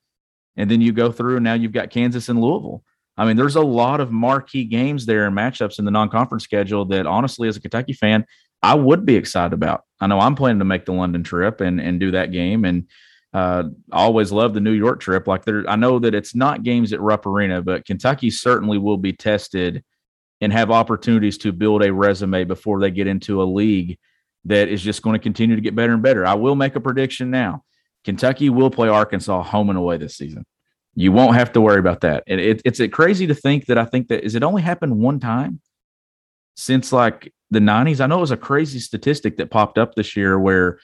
and then you go through and now you've got Kansas and Louisville. I mean, there's a lot of marquee games there and matchups in the non-conference schedule that honestly, as a Kentucky fan, I would be excited about. I know I'm planning to make the London trip and and do that game and uh, always love the New York trip. Like there, I know that it's not games at Rupp Arena, but Kentucky certainly will be tested and have opportunities to build a resume before they get into a league that is just going to continue to get better and better. I will make a prediction now. Kentucky will play Arkansas home and away this season. You won't have to worry about that. And it, it's crazy to think that I think that is it only happened one time since like the 90s. I know it was a crazy statistic that popped up this year where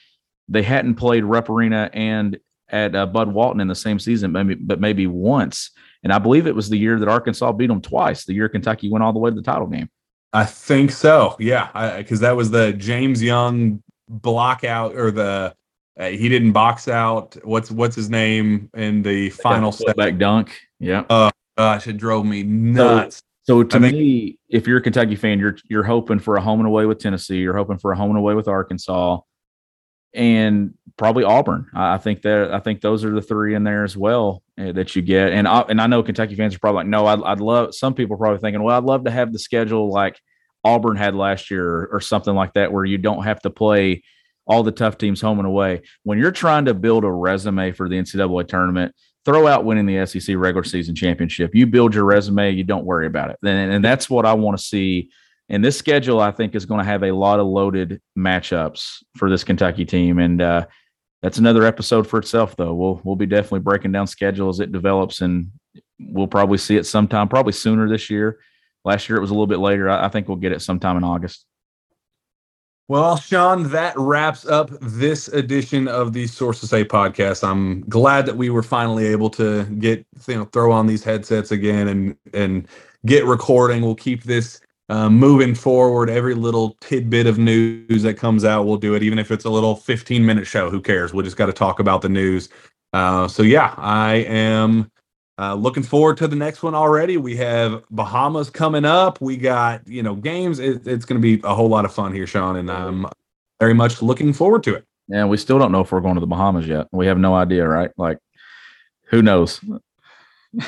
they hadn't played Rupp Arena and at uh, Bud Walton in the same season, maybe, but maybe once. And I believe it was the year that Arkansas beat them twice, the year Kentucky went all the way to the title game. I think so. Yeah, because that was the James Young block out or the uh, he didn't box out. What's what's his name in the final step back dunk? Yeah. Oh gosh, it drove me nuts. So, so to think, me, if you're a Kentucky fan, you're you're hoping for a home and away with Tennessee. You're hoping for a home and away with Arkansas and probably Auburn. I think that I think those are the three in there as well uh, that you get. And I, and I know Kentucky fans are probably like, no, I'd, I'd love. Some people are probably thinking, well, I'd love to have the schedule like Auburn had last year or, or something like that, where you don't have to play all the tough teams home and away. When you're trying to build a resume for the NCAA tournament, throw out winning the SEC regular season championship. You build your resume, you don't worry about it. And, and that's what I want to see and this schedule, I think, is going to have a lot of loaded matchups for this Kentucky team. And uh, that's another episode for itself, though. We'll we'll be definitely breaking down schedule as it develops, and we'll probably see it sometime, probably sooner this year. Last year it was a little bit later. I, I think we'll get it sometime in August. Well, Shawn, that wraps up this edition of the Sources Say podcast. I'm glad that we were finally able to get you know throw on these headsets again and and get recording. We'll keep this uh, moving forward, every little tidbit of news that comes out, we'll do it. Even if it's a little 15 minute show, who cares? We just got to talk about the news. Uh, so yeah, I am uh, looking forward to the next one already. We have Bahamas coming up. We got you know games. It, it's going to be a whole lot of fun here, Shawn, and I'm very much looking forward to it. Yeah, we still don't know if we're going to the Bahamas yet. We have no idea, right? Like, who knows?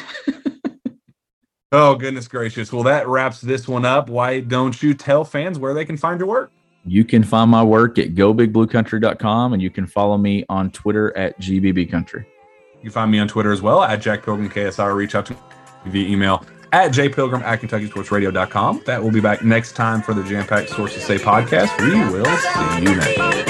Oh, goodness gracious. Well, that wraps this one up. Why don't you tell fans where they can find your work? You can find my work at gobigbluecountry.com and you can follow me on Twitter at gbbcountry. You can find me on Twitter as well at Jack Pilgrim KSR. Reach out to me via email at jpilgrim at KentuckySportsRadio.com. That will be back next time for the Jam Packed Sources Say podcast. We will see you next.